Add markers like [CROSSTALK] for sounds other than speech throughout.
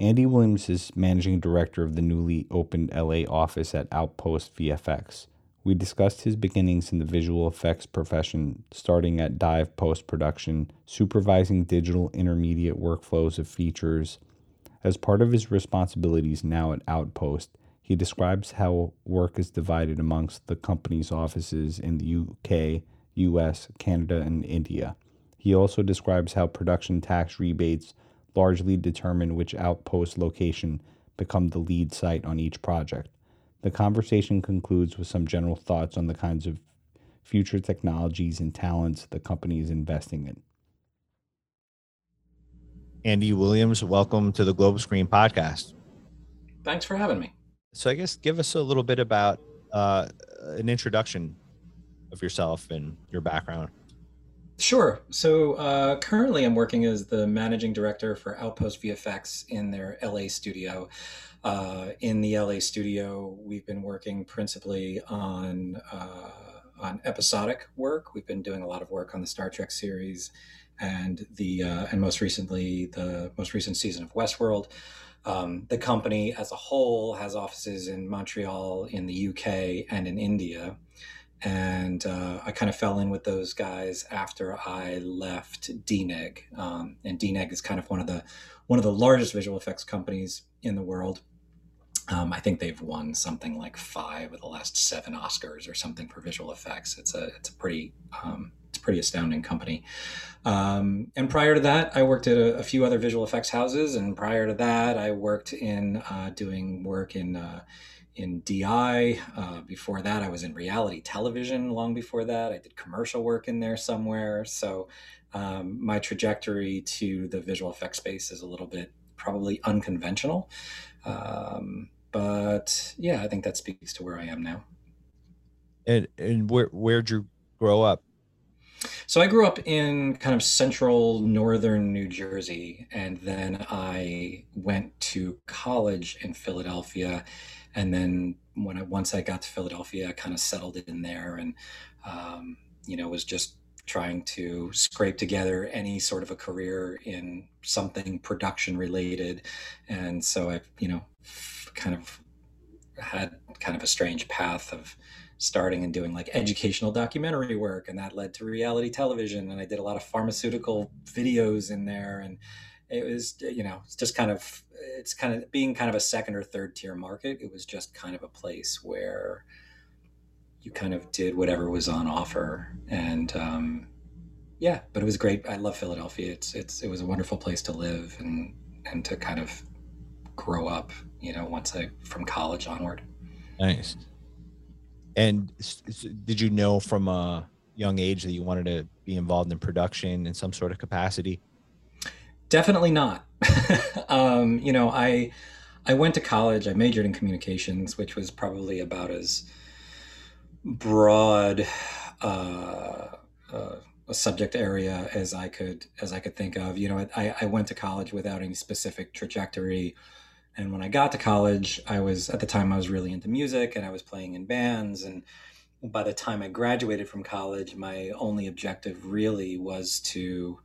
Andy Williams is managing director of the newly opened LA office at Outpost VFX. We discussed his beginnings in the visual effects profession, starting at Dive Post Production, supervising digital intermediate workflows of features. As part of his responsibilities now at Outpost, he describes how work is divided amongst the company's offices in the UK, US, Canada, and India. He also describes how production tax rebates largely determine which outpost location become the lead site on each project. The conversation concludes with some general thoughts on the kinds of future technologies and talents the company is investing in. Andy Williams, welcome to the Global Screen Podcast. Thanks for having me. So, I guess give us a little bit about uh, an introduction of yourself and your background. Sure. So uh, currently, I'm working as the managing director for Outpost VFX in their LA studio. Uh, in the LA studio, we've been working principally on uh, on episodic work. We've been doing a lot of work on the Star Trek series, and the uh, and most recently the most recent season of Westworld. Um, the company as a whole has offices in Montreal, in the UK, and in India and uh, I kind of fell in with those guys after I left DNEG. Um, and DNEG is kind of one of the one of the largest visual effects companies in the world. Um, I think they've won something like five of the last seven Oscars or something for visual effects. It's a it's a pretty um, it's a pretty astounding company. Um, and prior to that, I worked at a, a, few other visual effects houses, and prior to that, I worked in uh, doing work in uh, in DI. Uh, before that, I was in reality television. Long before that, I did commercial work in there somewhere. So um, my trajectory to the visual effects space is a little bit probably unconventional. Um, but yeah, I think that speaks to where I am now. And and where where'd you grow up? So I grew up in kind of central northern New Jersey, and then I went to college in Philadelphia and then when I once I got to Philadelphia, I kind of settled in there, and um, you know was just trying to scrape together any sort of a career in something production related, and so I you know kind of had kind of a strange path of starting and doing like educational documentary work. And that led to reality television. And i did a lot of pharmaceutical videos in there and it was you know it's just kind of it's kind of being kind of a second or third tier market it was just kind of a place where you kind of did whatever was on offer. And um, yeah but it was great. I love philadelphia. It's it's it was a wonderful place to live and and to kind of grow up you know once i from college onward. Nice. And did you know from a young age that you wanted to be involved in production in some sort of capacity Definitely not. [LAUGHS] um, you know, I I went to college. I majored in communications, which was probably about as broad uh, uh, a subject area as I could as I could think of. You know, I, I went to college without any specific trajectory. And when I got to college, I was at the time I was really into music and I was playing in bands. And by the time I graduated from college, my only objective really was to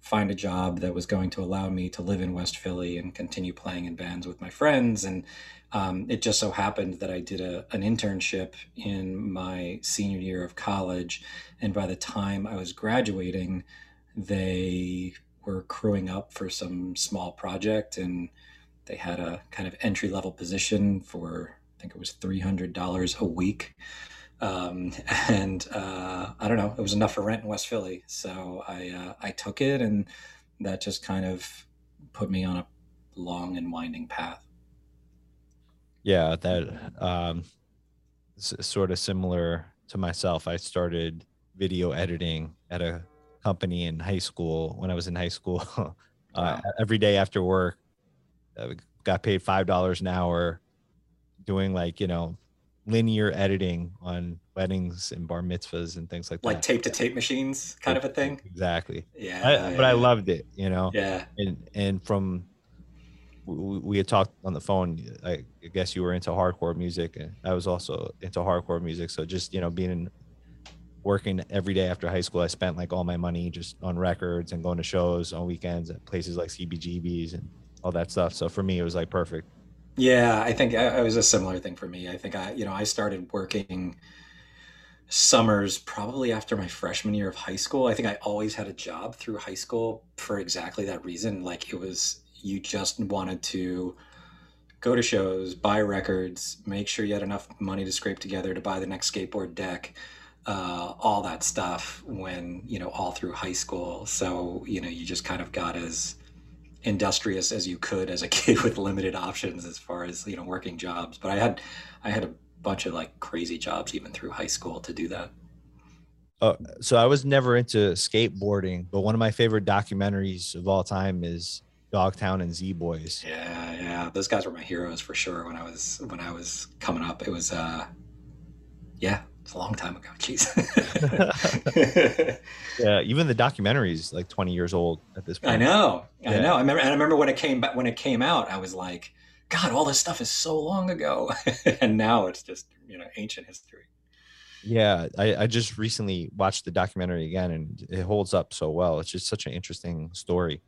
find a job that was going to allow me to live in West Philly and continue playing in bands with my friends. And um, it just so happened that I did a, an internship in my senior year of college. And by the time I was graduating, they were crewing up for some small project and they had a kind of entry level position for, I think it was $300 a week um, [LAUGHS] and uh, I don't know, it was enough for rent in West Philly, so I uh, I took it, and that just kind of put me on a long and winding path. Yeah, that um, sort of similar to myself. I started video editing at a company in high school when I was in high school. [LAUGHS] uh, wow. Every day after work, I got paid five dollars an hour, doing like you know linear editing on weddings and bar mitzvahs and things like, like that. Like tape to tape machines kind of a thing. Exactly. Yeah. I, yeah but I loved it, you know? Yeah. And, and from, we, we had talked on the phone, I guess you were into hardcore music and I was also into hardcore music. So just, you know, being in, working every day after high school, I spent like all my money just on records and going to shows on weekends at places like CBGBs and all that stuff. So for me, it was like perfect. Yeah, I think uh, it was a similar thing for me. I think I, you know, I started working summers probably after my freshman year of high school. I think I always had a job through high school for exactly that reason. Like it was, you just wanted to go to shows, buy records, make sure you had enough money to scrape together to buy the next skateboard deck, uh, all that stuff when, you know, all through high school. So, you know, you just kind of got as industrious as you could as a [LAUGHS] kid with limited options as far as, you know, working jobs. But I had, I had a bunch of like crazy jobs even through high school to do that. Uh, so I was never into skateboarding, but one of my favorite documentaries of all time is Dogtown and Z Boys. Yeah, yeah, those guys were my heroes for sure when I was when I was coming up. It was, uh, yeah, it's a long time ago. Jeez. [LAUGHS] [LAUGHS] yeah, even the documentary is like 20 years old at this point. I know, I know. I remember, and I remember when it came back when it came out, I was like, God, all this stuff is so long ago, [LAUGHS] and now it's just you know ancient history. Yeah, I, I just recently watched the documentary again, and it holds up so well. It's just such an interesting story.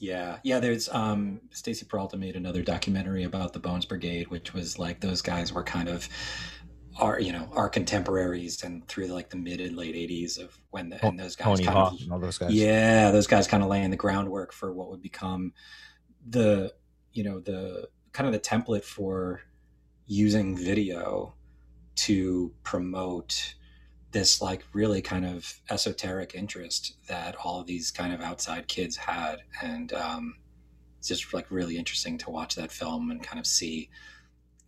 Yeah, yeah. There's um, Stacy Peralta made another documentary about the Bones Brigade, which was like those guys were kind of our you know our contemporaries and through like the mid and late 80s of when the, and those guys Tony kind Hawk of, and all those guys. yeah those guys kind of laying the groundwork for what would become the you know the kind of the template for using video to promote this like really kind of esoteric interest that all of these kind of outside kids had and um, it's just like really interesting to watch that film and kind of see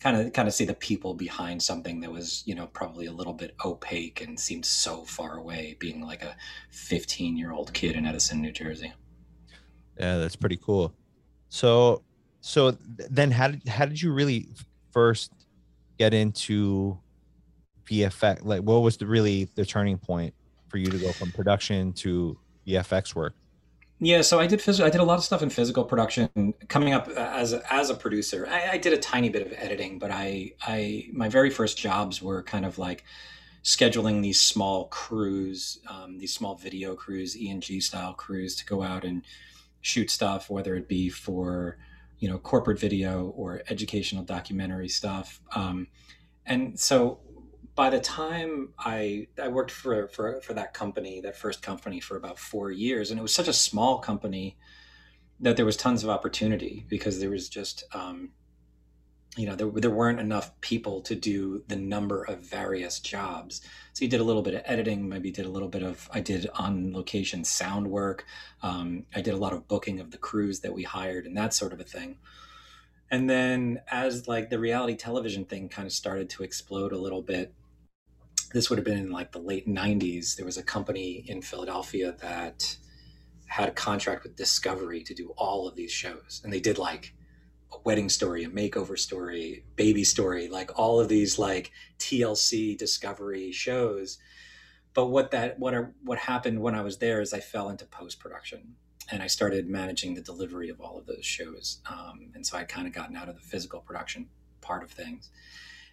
kind of kind of see the people behind something that was you know probably a little bit opaque and seemed so far away being like a 15 year old kid in edison new jersey yeah that's pretty cool so so then how did how did you really first get into VFX? Like, what was the really the turning point for you to go from production to VFX work? Yeah, so I did I did a lot of stuff in physical production. Coming up as a, as a producer, I, I did a tiny bit of editing, but I I my very first jobs were kind of like scheduling these small crews, um, these small video crews, E and G style crews, to go out and shoot stuff, whether it be for you know corporate video or educational documentary stuff. Um, and so by the time I I worked for, for for that company, that first company for about four years, and it was such a small company that there was tons of opportunity because there was just um, you know there, there weren't enough people to do the number of various jobs. So you did a little bit of editing maybe did a little bit of i did on location sound work um, i did a lot of booking of the crews that we hired and that sort of a thing. And then as like the reality television thing kind of started to explode a little bit this would have been in like the late 90s there was a company in philadelphia that had a contract with discovery to do all of these shows. And they did like a wedding story a makeover story baby story like all of these like tlc discovery shows. But what that what I, what happened when i was there is i fell into post-production and i started managing the delivery of all of those shows. Um, and so i kind of gotten out of the physical production part of things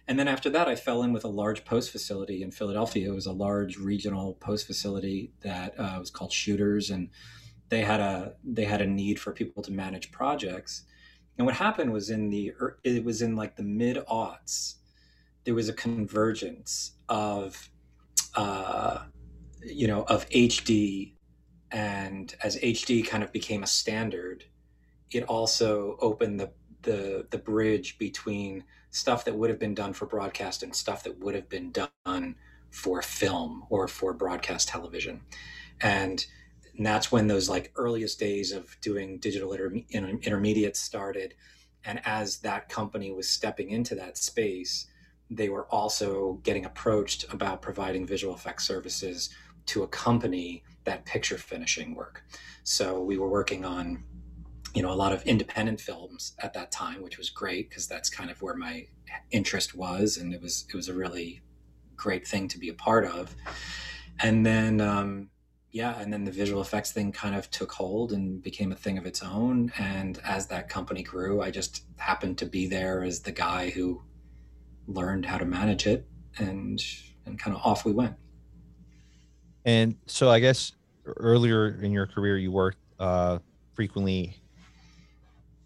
and then after that, I fell in with a large post facility in Philadelphia. It was a large regional post facility that uh, was called Shooters, and they had a they had a need for people to manage projects. And what happened was in the it was in like the mid aughts, there was a convergence of, uh, you know, of HD, and as HD kind of became a standard, it also opened the the the bridge between stuff that would have been done for broadcast and stuff that would have been done for film or for broadcast television. And, that's when those like earliest days of doing digital inter- intermediates started. And as that company was stepping into that space, they were also getting approached about providing visual effects services to accompany that picture finishing work. So we were working on you know a lot of independent films at that time which was great because that's kind of where my interest was and it was it was a really great thing to be a part of. And then um, yeah and then the visual effects thing kind of took hold and became a thing of its own. And as that company grew i just happened to be there as the guy who learned how to manage it and and kind of off we went. And so i guess earlier in your career you worked uh, frequently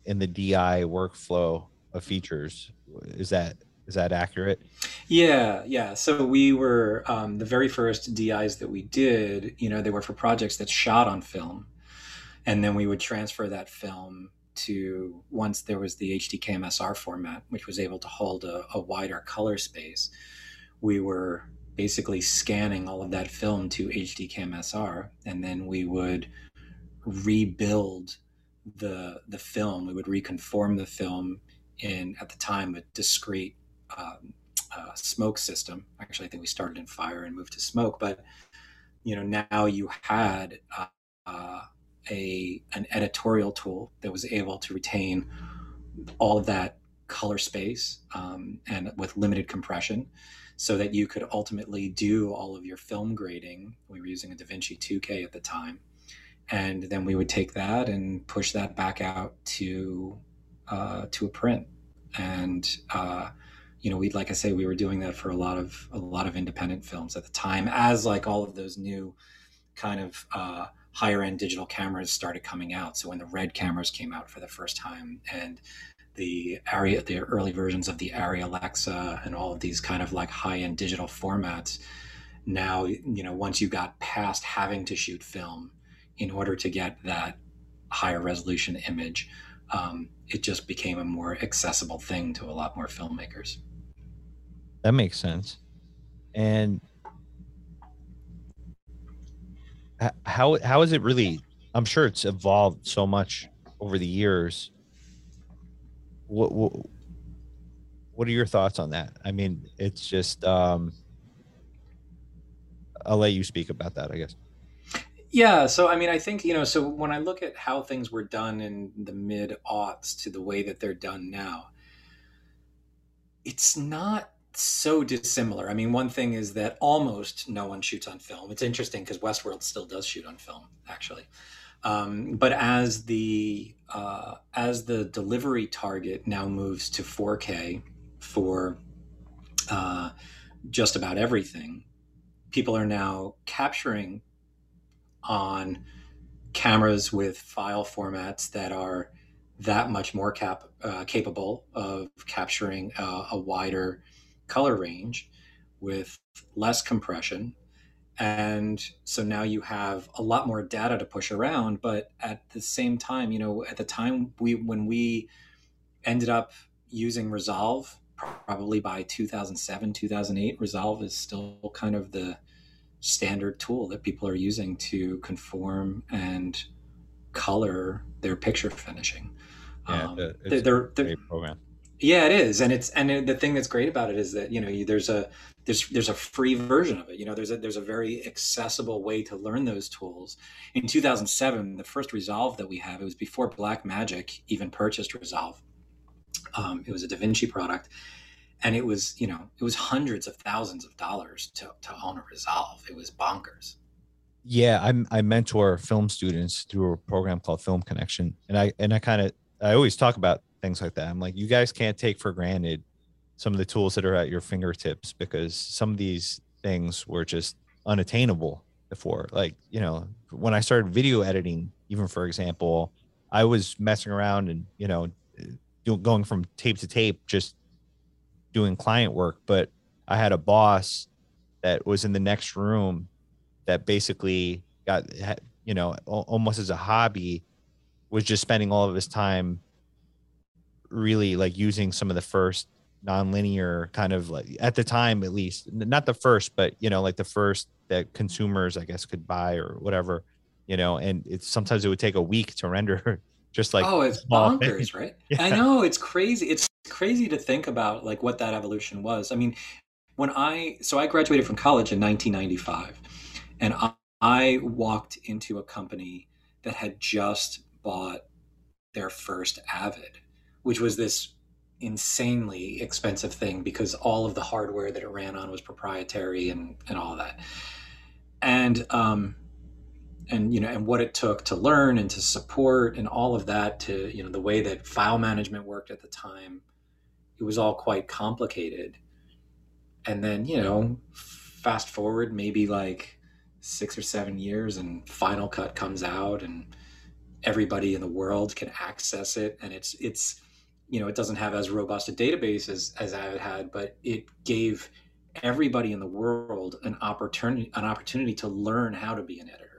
in the DI workflow of features. Is that is that accurate? Yeah, yeah. So we were um, the very first DIs that we did. You know, they were for projects that shot on film, and then we would transfer that film to once there was the HDCAM SR format, which was able to hold a, a wider color space. We were basically scanning all of that film to HDCAM SR, and then we would rebuild the the film. We would reconform the film in at the time a Discreet um, uh, smoke system. Actually, I think we started in fire and moved to smoke, but you know now you had uh, a an editorial tool that was able to retain all of that color space um, and with limited compression so that you could ultimately do all of your film grading. We were using a DaVinci 2K at the time. And then we would take that and push that back out to uh, to a print. And uh, you know, we'd like I say, we were doing that for a lot of a lot of independent films at the time, as like all of those new kind of uh, higher end digital cameras started coming out. So when the red cameras came out for the first time, and the area the early versions of the Arri Alexa and all of these kind of like high end digital formats, now you know once you got past having to shoot film in order to get that higher resolution image, um, it just became a more accessible thing to a lot more filmmakers. That makes sense. And how how is it really? I'm sure it's evolved so much over the years. What what, what are your thoughts on that? I mean, it's just um, I'll let you speak about that, I guess. Yeah, so I mean, I think you know, so when I look at how things were done in the mid aughts to the way that they're done now, it's not so dissimilar. I mean, one thing is that almost no one shoots on film. It's interesting because Westworld still does shoot on film, actually. Um, but as the uh, as the delivery target now moves to 4K for uh, just about everything, people are now capturing on cameras with file formats that are that much more cap, uh, capable of capturing a wider color range with less compression. And so now you have a lot more data to push around. But at the same time, you know, at the time we when we ended up using Resolve, probably by 2007, 2008, Resolve is still kind of the standard tool that people are using to conform and color their picture finishing. Yeah, um, it's they're, they're, program. Yeah, it is, and it's and the thing that's great about it is that you know there's a there's there's a free version of it. You know, there's a there's a very accessible way to learn those tools. In 2007, the first Resolve that we have, it was before Blackmagic even purchased Resolve. Um, it was a DaVinci product, and it was you know it was hundreds of thousands of dollars to to own a Resolve. It was bonkers. Yeah, I I mentor film students through a program called Film Connection, and I and I kind of I always talk about things like that. I'm like, you guys can't take for granted some of the tools that are at your fingertips because some of these things were just unattainable before. Like, you know, when I started video editing, even for example, I was messing around and, you know, going from tape to tape, just doing client work. But I had a boss that was in the next room that basically got, you know, almost as a hobby, was just spending all of his time really like using some of the first nonlinear kind of like at the time at least not the first but you know like the first that consumers i guess could buy or whatever you know and it's sometimes it would take a week to render [LAUGHS] just like oh it's bonkers right? [LAUGHS] Yeah. i know it's crazy it's crazy to think about like what that evolution was. I mean when i so i graduated from college in 1995 and i, I walked into a company that had just bought their first avid which was this insanely expensive thing because all of the hardware that it ran on was proprietary and and all that. And um and you know and what it took to learn and to support and all of that to you know the way that file management worked at the time it was all quite complicated. And then you know fast forward maybe like six or seven years and final cut comes out and everybody in the world can access it. And it's it's you know it doesn't have as robust a database as as I had but it gave everybody in the world an opportunity an opportunity to learn how to be an editor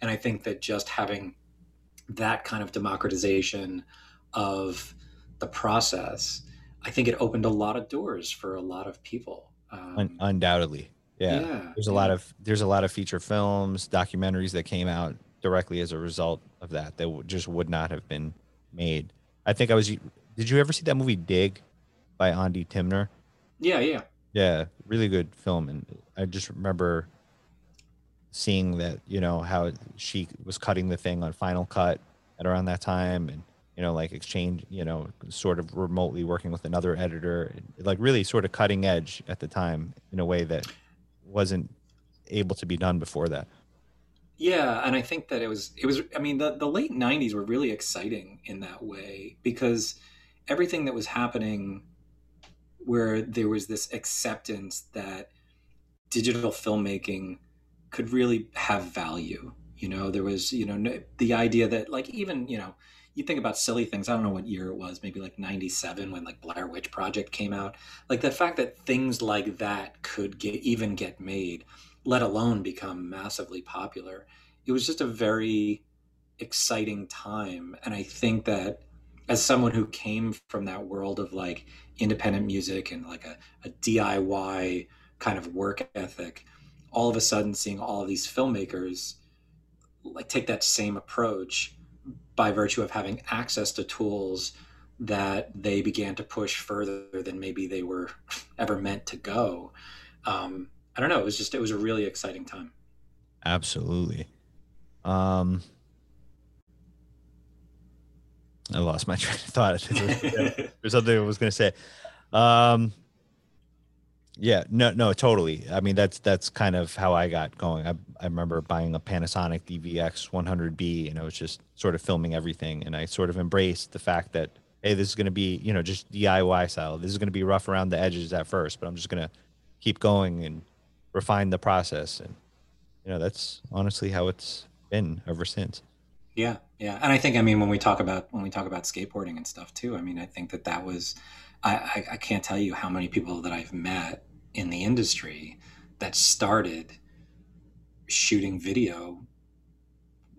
and i think that just having that kind of democratization of the process i think it opened a lot of doors for a lot of people. Um, undoubtedly. Yeah. yeah there's a yeah. lot of there's a lot of feature films documentaries that came out directly as a result of that that just would not have been made. I think i was did you ever see that movie dig by Ondi Timoner? Yeah yeah. Yeah, really good film, and I just remember seeing that you know how she was cutting the thing on Final Cut at around that time, and you know like exchange, you know, sort of remotely working with another editor, like really sort of cutting edge at the time in a way that wasn't able to be done before that. Yeah, and I think that it was it was I mean the the late 90s were really exciting in that way because everything that was happening where there was this acceptance that digital filmmaking could really have value. You know, there was, you know, the idea that like even, you know, you think about silly things. I don't know what year it was, maybe like 97 when like Blair Witch Project came out. Like the fact that things like that could get even get made, let alone become massively popular. It was just a very exciting time and I think that as someone who came from that world of like independent music and like a, a DIY kind of work ethic, all of a sudden seeing all of these filmmakers like take that same approach by virtue of having access to tools that they began to push further than maybe they were [LAUGHS] ever meant to go. Um, I don't know. It was just it was a really exciting time. Absolutely. Um, I lost my [LAUGHS] train of thought. [LAUGHS] There's something I was going to say. Um, yeah, no, no, totally. I mean, that's that's kind of how I got going. I, I remember buying a Panasonic DVX 100B, and I was just sort of filming everything, and I sort of embraced the fact that hey, this is going to be you know just DIY style. This is going to be rough around the edges at first, but I'm just going to keep going and refine the process, and you know that's honestly how it's been ever since. Yeah, yeah, and I think I mean when we talk about when we talk about skateboarding and stuff too. I mean, I think that that was I, I, I can't tell you how many people that I've met in the industry that started shooting video,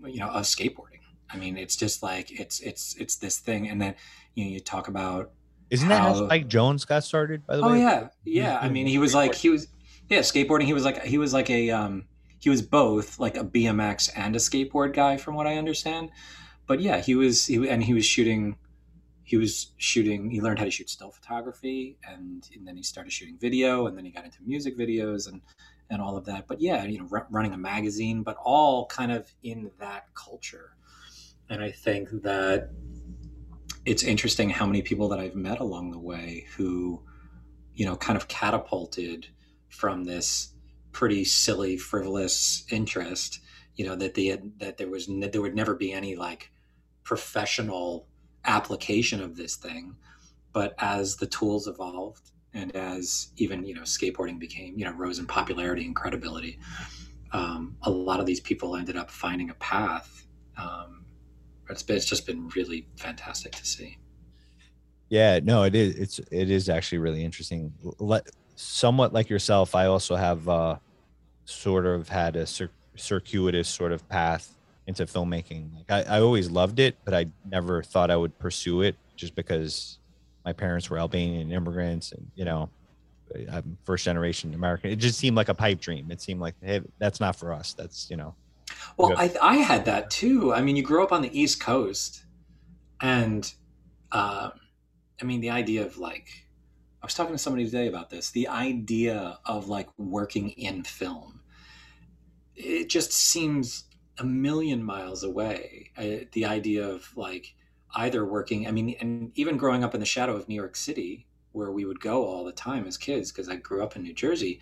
you know, of skateboarding. I mean, it's just like it's it's it's this thing, and then you know you talk about isn't how, that how Spike Jonze got started? By the oh, way, oh yeah, yeah. I mean, he was like he was yeah skateboarding. He was like he was like a um he was both like a BMX and a skateboard guy, from what I understand. But yeah, he was he and he was shooting. He was shooting. He learned how to shoot still photography, and, and then he started shooting video, and then he got into music videos and and all of that. But yeah, you know, r- running a magazine, but all kind of in that culture. And I think that it's interesting how many people that I've met along the way who, you know, kind of catapulted from this pretty silly, frivolous interest. You know that they had that there was there would never be any like professional application of this thing, but as the tools evolved and as even you know skateboarding became you know rose in popularity and credibility, um, a lot of these people ended up finding a path. Um, it's, it's just been really fantastic to see. Yeah, no, it is. It's it is actually really interesting. Let somewhat like yourself, I also have uh, sort of had a cir- circuitous sort of path into filmmaking. Like I, I always loved it, but I never thought I would pursue it just because my parents were Albanian immigrants, and you know, I'm first generation American. It just seemed like a pipe dream. It seemed like, hey, that's not for us. That's you know. Well, I I had that too. I mean, you grew up on the East Coast, and um, I mean, the idea of like I was talking to somebody today about this. The idea of like working in film, it just seems a million miles away. I, the idea of like either working, I mean, and even growing up in the shadow of New York City, where we would go all the time as kids, because I grew up in New Jersey,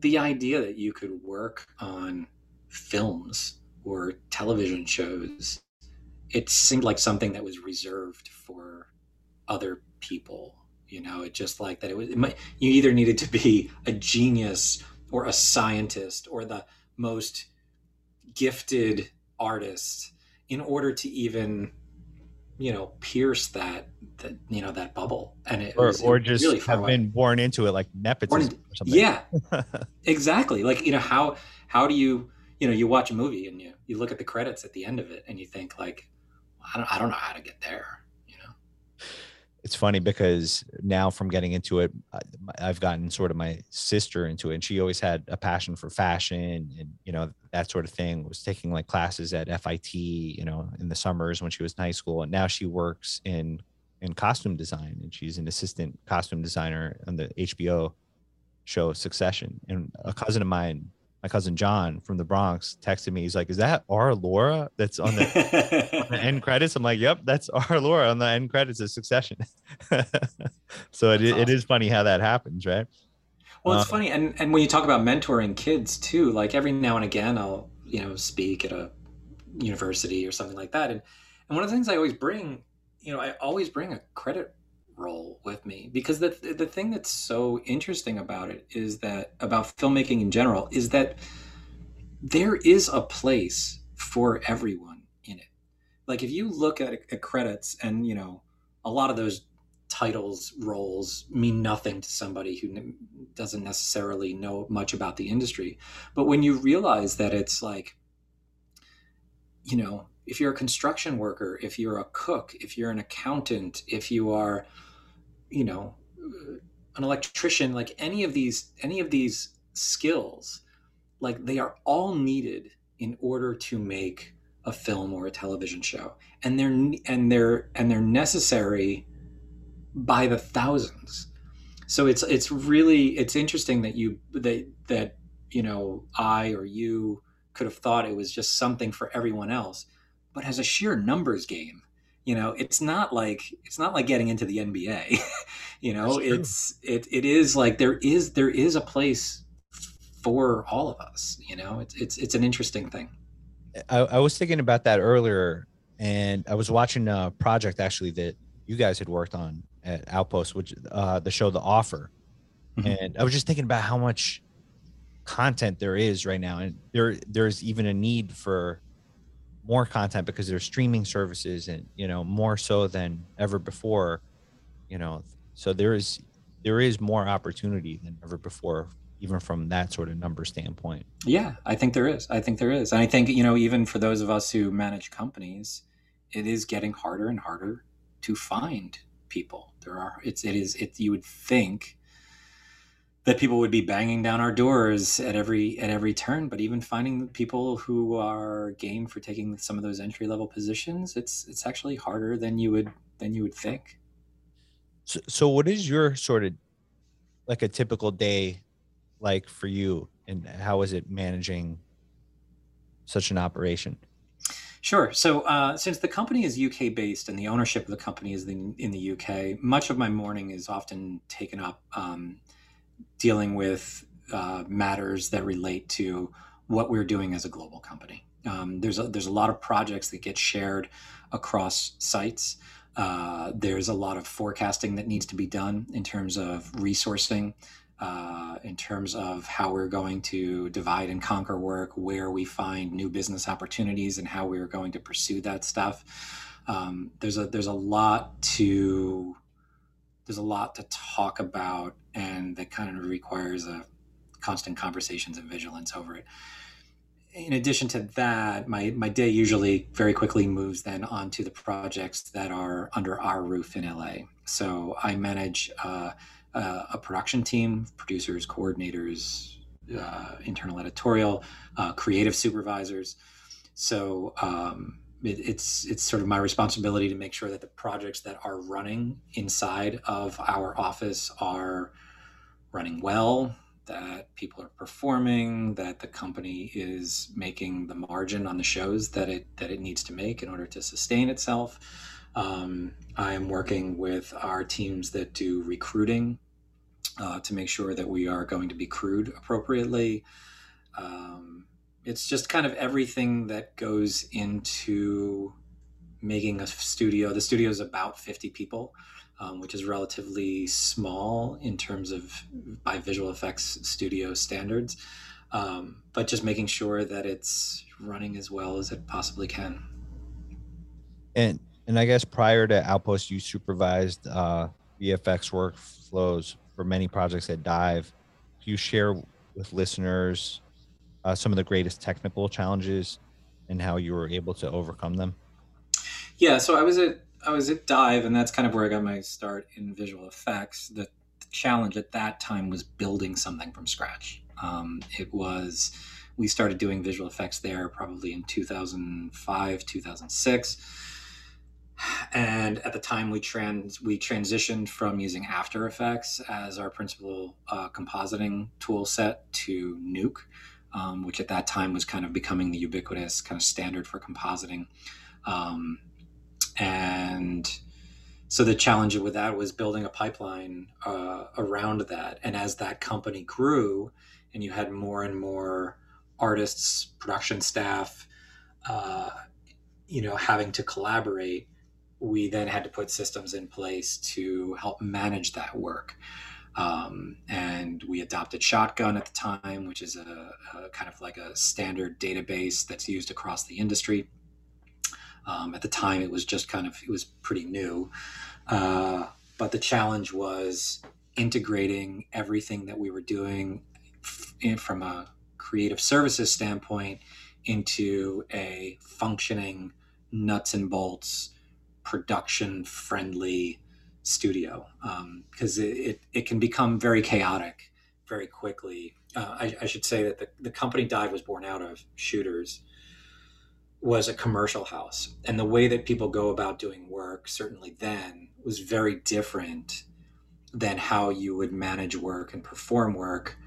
the idea that you could work on films or television shows, it seemed like something that was reserved for other people you know it just like that it was it might, you either needed to be a genius or a scientist or the most gifted artist in order to even you know pierce that that you know that bubble. And it or, was, or just really have away. been born into it like nepotism or something. yeah [LAUGHS] exactly. Like you know how how do you you know you watch a movie and you you look at the credits at the end of it and you think like i don't, I don't know how to get there it's funny because now from getting into it i've gotten sort of my sister into it and she always had a passion for fashion and you know that sort of thing was taking like classes at fit you know in the summers when she was in high school and now she works in in costume design and she's an assistant costume designer on the hbo show succession and a cousin of mine my cousin John from the Bronx texted me. He's like, "Is that our Laura that's on the, on the end [LAUGHS] credits?" I'm like, "Yep, that's [LAUGHS] our Laura on the end credits of Succession." [LAUGHS] so it, awesome. it is funny how that happens, right? Well, it's um, funny, and and when you talk about mentoring kids too, like every now and again, I'll you know speak at a university or something like that, and and one of the things I always bring, you know, I always bring a credit role with me because the the thing that's so interesting about it is that about filmmaking in general is that there is a place for everyone in it. Like if you look at, at credits and you know a lot of those titles roles mean nothing to somebody who doesn't necessarily know much about the industry but when you realize that it's like you know if you're a construction worker if you're a cook if you're an accountant if you are you know uh, an electrician like any of these any of these skills like they are all needed in order to make a film or a television show. And they're and they're and they're necessary by the thousands. So it's it's really it's interesting that you that that you know i or you could have thought it was just something for everyone else but as a sheer numbers game. You know it's not like it's not like getting into the nba [LAUGHS] you know it's it, it is like there is there is a place for all of us you know? It's it's, it's an interesting thing. I, I was thinking about that earlier and i was watching a project actually that you guys had worked on at outpost which uh the show the offer. Mm-hmm. and i was just thinking about how much content there is right now and there there's even a need for more content because there's streaming services and you know more so than ever before you know so there is there is more opportunity than ever before even from that sort of number standpoint. Yeah i think there is. I think there is. And i think you know even for those of us who manage companies it is getting harder and harder to find people. There are it's it is it you would think that people would be banging down our doors at every at every turn but even finding people who are game for taking some of those entry level positions it's it's actually harder than you would than you would think so, so what is your sort of like a typical day like for you and how is it managing such an operation Sure. So, uh, since the company is UK based and the ownership of the company is in, in the UK, much of my morning is often taken up um, dealing with uh, matters that relate to what we're doing as a global company. Um, there's a, there's a lot of projects that get shared across sites. Uh, there's a lot of forecasting that needs to be done in terms of resourcing, uh, in terms of how we're going to divide and conquer work, where we find new business opportunities, and how we're going to pursue that stuff. Um, there's a there's a lot to there's a lot to talk about and that kind of requires a constant conversations and vigilance over it. In addition to that my, my day usually very quickly moves then onto the projects that are under our roof in la so i manage uh, uh, a production team producers coordinators uh, internal editorial uh, creative supervisors. So um, it, it's it's sort of my responsibility to make sure that the projects that are running inside of our office are running well that people are performing that the company is making the margin on the shows that it that it needs to make in order to sustain itself. Um, i am working with our teams that do recruiting uh, to make sure that we are going to be crewed appropriately. Um, it's just kind of everything that goes into making a studio. The studio is about 50 people, um, which is relatively small in terms of by visual effects studio standards, um, but just making sure that it's running as well as it possibly can. And and I guess prior to Outpost, you supervised uh, VFX workflows for many projects at Dive. Can you share with listeners uh, some of the greatest technical challenges and how you were able to overcome them? Yeah, so I was at I was at Dive, and that's kind of where I got my start in visual effects. The, challenge at that time was building something from scratch. Um, it was we started doing visual effects there probably in 2005 2006 and at the time we trans we transitioned from using after effects as our principal uh, compositing tool set to nuke um, which at that time was kind of becoming the ubiquitous kind of standard for compositing. Um, and so the challenge with that was building a pipeline uh, around that. And as that company grew and you had more and more artists production staff uh, you know having to collaborate we then had to put systems in place to help manage that work um, and we adopted shotgun at the time which is a, a, kind of like a standard database that's used across the industry. Um, at the time it was just kind of it was pretty new. Uh, but the challenge was integrating everything that we were doing from a creative services standpoint into a functioning nuts and bolts production friendly studio because um, it, it, it, can become very chaotic very quickly uh, I, I, should say that the, the company dive was born out of shooters was a commercial house and the way that people go about doing work certainly then was very different than how you would manage work and perform work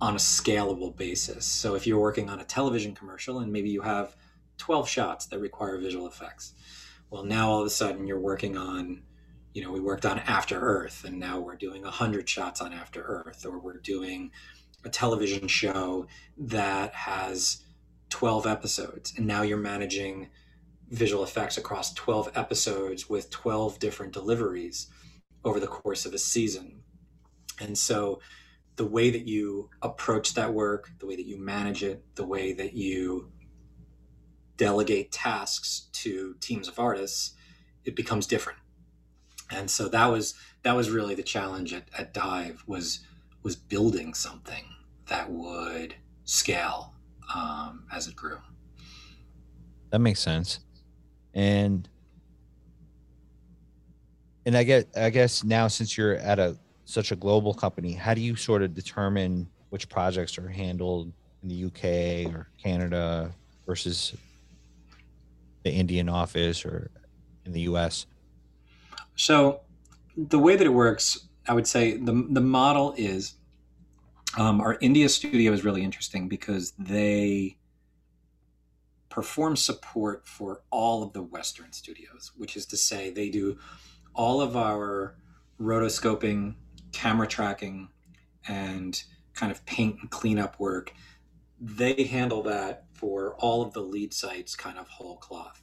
on a scalable basis. So if you're working on a television commercial and maybe you have 12 shots that require visual effects, well, now all of a sudden you're working on, you know, we worked on After Earth and now we're doing 100 shots on After Earth, or we're doing a television show that has 12 episodes and now you're managing visual effects across 12 episodes with 12 different deliveries over the course of a season. And so the way that you approach that work, the way that you manage it, the way that you delegate tasks to teams of artists, it becomes different. And so that was that was really the challenge at, at Dive was was building something that would scale um, as it grew. That makes sense, and and I get I guess now since you're at a such a global company, how do you sort of determine which projects are handled in the UK or Canada versus the Indian office or in the US? So, the way that it works, I would say the, the model is um, our India studio is really interesting because they perform support for all of the Western studios, which is to say, they do all of our rotoscoping camera tracking and kind of paint and cleanup work, they handle that for all of the lead sites kind of whole cloth.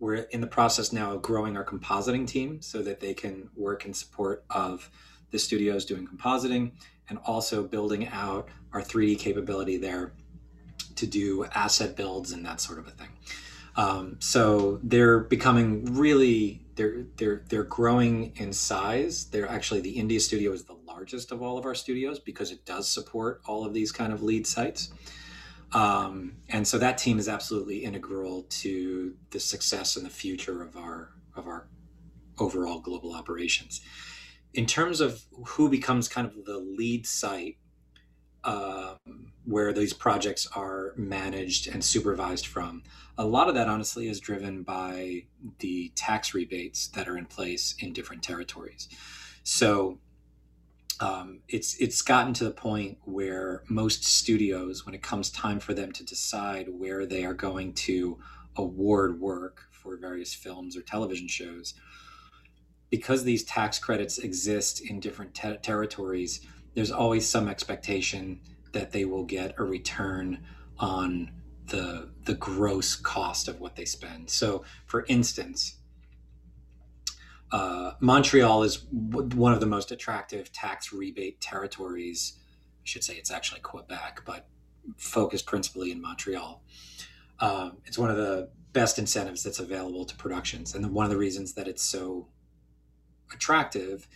We're in the process now of growing our compositing team so that they can work in support of the studios doing compositing and also building out our 3D capability there to do asset builds and that sort of a thing. Um, so they're becoming really they're they're they're growing in size. They're actually the India studio is the largest of all of our studios because it does support all of these kind of lead sites. Um, and so that team is absolutely integral to the success and the future of our of our overall global operations. In terms of who becomes kind of the lead site um, where these projects are managed and supervised from, a lot of that honestly is driven by the tax rebates that are in place in different territories. So um, it's it's gotten to the point where most studios, when it comes time for them to decide where they are going to award work for various films or television shows, because these tax credits exist in different te- territories, there's always some expectation that they will get a return on the the gross cost of what they spend. So, for instance, uh, Montreal is w- one of the most attractive tax rebate territories. I should say it's actually Quebec, but focused principally in Montreal. um, it's one of the best incentives that's available to productions. And one of the reasons that it's so attractive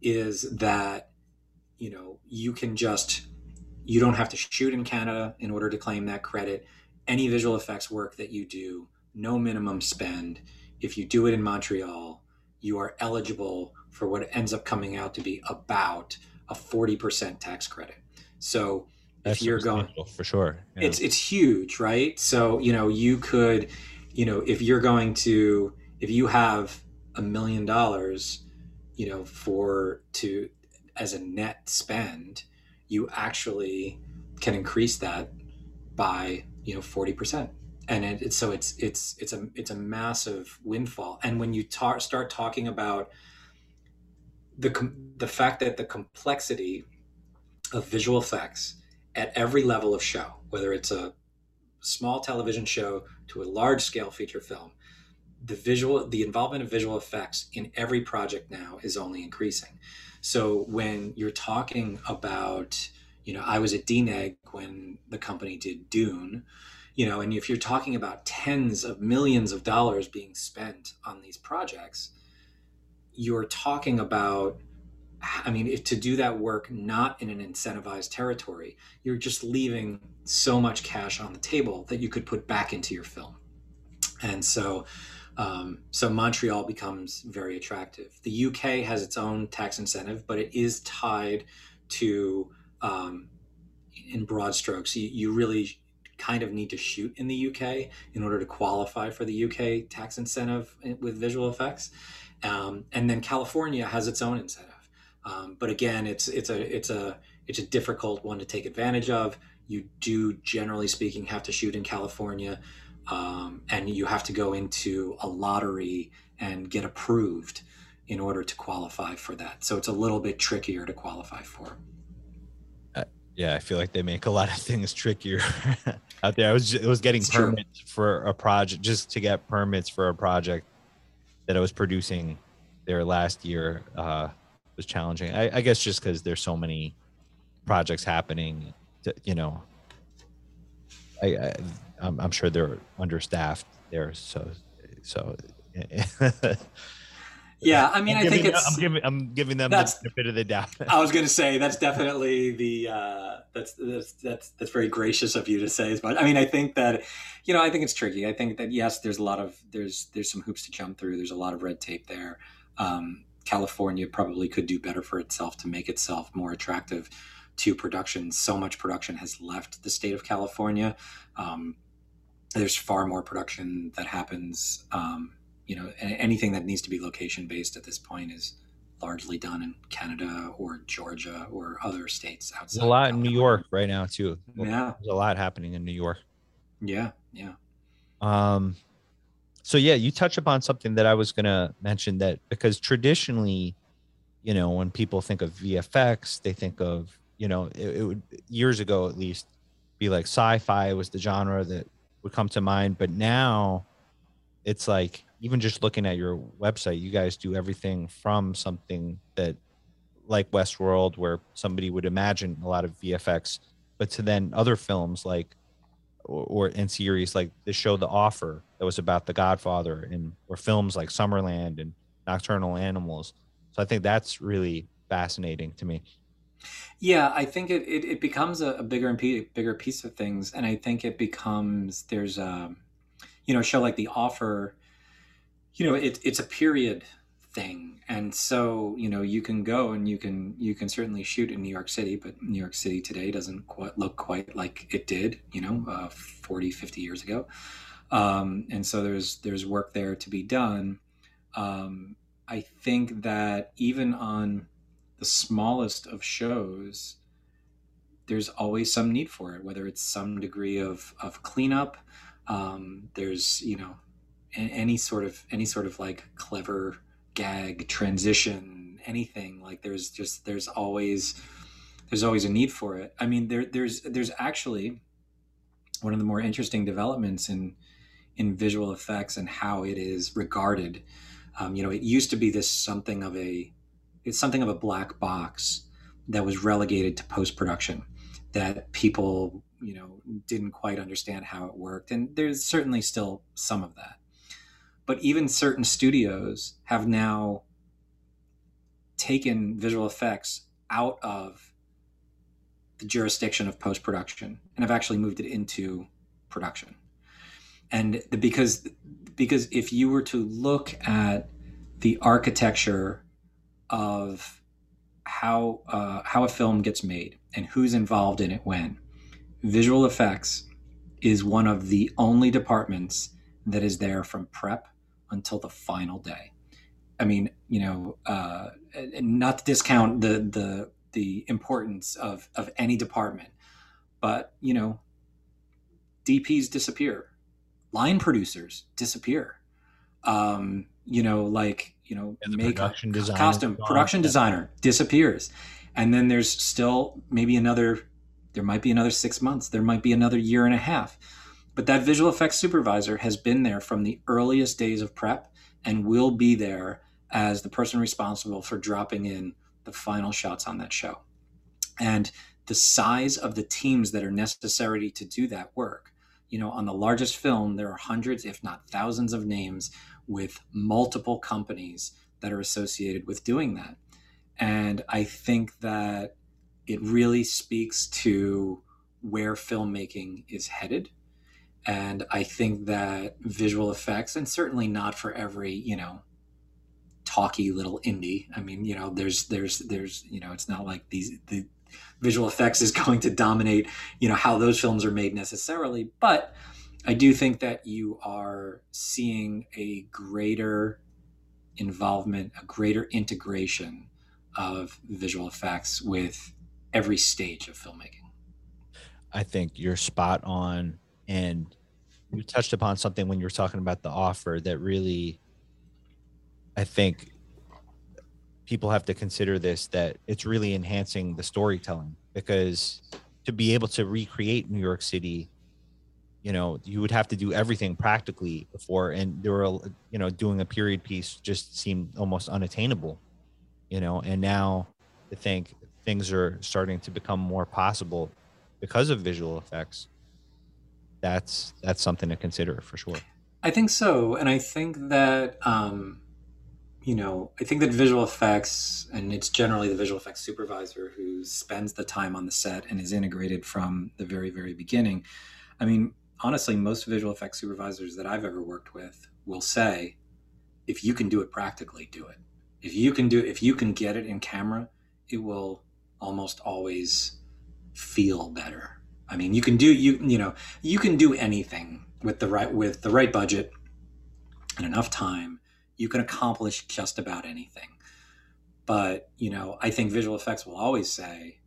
is that, you know, you can just, you don't have to shoot in Canada in order to claim that credit. Any visual effects work that you do, no minimum spend. If you do it in Montreal, you are eligible for what ends up coming out to be about a 40% tax credit. So That's if you're going for sure, yeah. it's it's huge, right? So you know you could, you know, if you're going to if you have a million dollars, you know, for to as a net spend, you actually can increase that by you know forty percent, and it, it, so it's it's it's a it's a massive windfall. And when you ta- start talking about the the fact that the complexity of visual effects at every level of show, whether it's a small television show to a large scale feature film, the visual the involvement of visual effects in every project now is only increasing. So when you're talking about, you know, I was at DNEG when the company did Dune, you know, and if you're talking about tens of millions of dollars being spent on these projects, you're talking about I mean, if, to do that work not in an incentivized territory, you're just leaving so much cash on the table that you could put back into your film. And so, um, so Montreal becomes very attractive. The UK has its own tax incentive, but it is tied to, um, in broad strokes, you, you really kind of need to shoot in the UK in order to qualify for the UK tax incentive with visual effects. Um, and then California has its own incentive. Um, but again, it's it's a it's a it's a difficult one to take advantage of. You do, generally speaking, have to shoot in California, um, and you have to go into a lottery and get approved in order to qualify for that. So it's a little bit trickier to qualify for. Yeah, I feel like they make a lot of things trickier [LAUGHS] out there. I was just, I was getting it's permits true. for a project just to get permits for a project that I was producing there last year uh, was challenging. I, I guess just because there's so many projects happening, to, you know. I, I I'm, I'm sure they're understaffed there, so so. [LAUGHS] yeah, I mean, I'm I think giving, it's. I'm giving I'm giving them the benefit of the doubt. I was going [LAUGHS] to say that's definitely the uh, that's that's that's that's very gracious of you to say as much. I mean, I think that you know, I think it's tricky. I think that yes, there's a lot of there's there's some hoops to jump through. There's a lot of red tape there. Um, California probably could do better for itself to make itself more attractive to production. So much production has left the state of California. Um, there's far more production that happens. Um, you know, anything that needs to be location based at this point is largely done in Canada or Georgia or other states outside. There's a lot in New York right now too. Yeah, there's a lot happening in New York. Yeah, yeah. Um, so yeah, you touch upon something that I was gonna mention that because traditionally, you know, when people think of VFX, they think of you know it, it would years ago at least be like sci-fi was the genre that would come to mind, but now it's like even just looking at your website, you guys do everything from something that like Westworld, where somebody would imagine a lot of VFX, but to then other films like or, in series like the show The Offer that was about The Godfather, and or films like Summerland and Nocturnal Animals. So I think that's really fascinating to me. Yeah, I think it, it, it becomes a, a, bigger and p- bigger piece of things, and I think it becomes there's a you know a show like The Offer. You know, it, it's a period thing and so you know you can go and you can you can certainly shoot in new york city but new york city today doesn't quite look quite like it did you know uh, 40 50 years ago um, and so there's there's work there to be done um, i think that even on the smallest of shows there's always some need for it whether it's some degree of of cleanup um, there's you know any sort of any sort of like clever gag transition anything like there's just there's always there's always a need for it. I mean there there's there's actually one of the more interesting developments in in visual effects and how it is regarded. Um, you know it used to be this something of a it's something of a black box that was relegated to post production that people you know didn't quite understand how it worked and there's certainly still some of that but even certain studios have now taken visual effects out of the jurisdiction of post production and have actually moved it into production and the, because because if you were to look at the architecture of how uh, how a film gets made and who's involved in it when. Visual effects is one of the only departments that is there from prep until the final day. I mean, you know, uh, not to discount the the the importance of of any department, but you know, DPs disappear, line producers disappear. Um, you know, like you know, make production designer costume production designer disappears, and then there's still maybe another. There might be another six months. There might be another year and a half, but that visual effects supervisor has been there from the earliest days of prep and will be there as the person responsible for dropping in the final shots on that show. And the size of the teams that are necessary to do that work. You know, on the largest film, there are hundreds, if not thousands, of names with multiple companies that are associated with doing that. And I think that it really speaks to where filmmaking is headed. And I think that visual effects, and certainly not for every, you know, talky little indie. I mean, you know, there's, there's, there's, you know, it's not like these, the visual effects is [LAUGHS] going to dominate, you know, how those films are made necessarily. But I do think that you are seeing a greater involvement, a greater integration of visual effects with every stage of filmmaking. I think you're spot on. And you touched upon something when you were talking about the offer that really, I think people have to consider this that it's really enhancing the storytelling because to be able to recreate New York City you know you would have to do everything practically before and there were you know doing a period piece just seemed almost unattainable you know and now i think things are starting to become more possible because of visual effects that's that's something to consider for sure. I think so. And i think that um you know i think that visual effects and it's generally the visual effects supervisor who spends the time on the set and is integrated from the very very beginning. I mean honestly, most visual effects supervisors that I've ever worked with will say, if you can do it practically, do it. If you can do if you can get it in camera, it will almost always feel better. I mean, you can do you you know, you can do anything with the right with the right budget and enough time, you can accomplish just about anything. But, you know, I think visual effects will always say,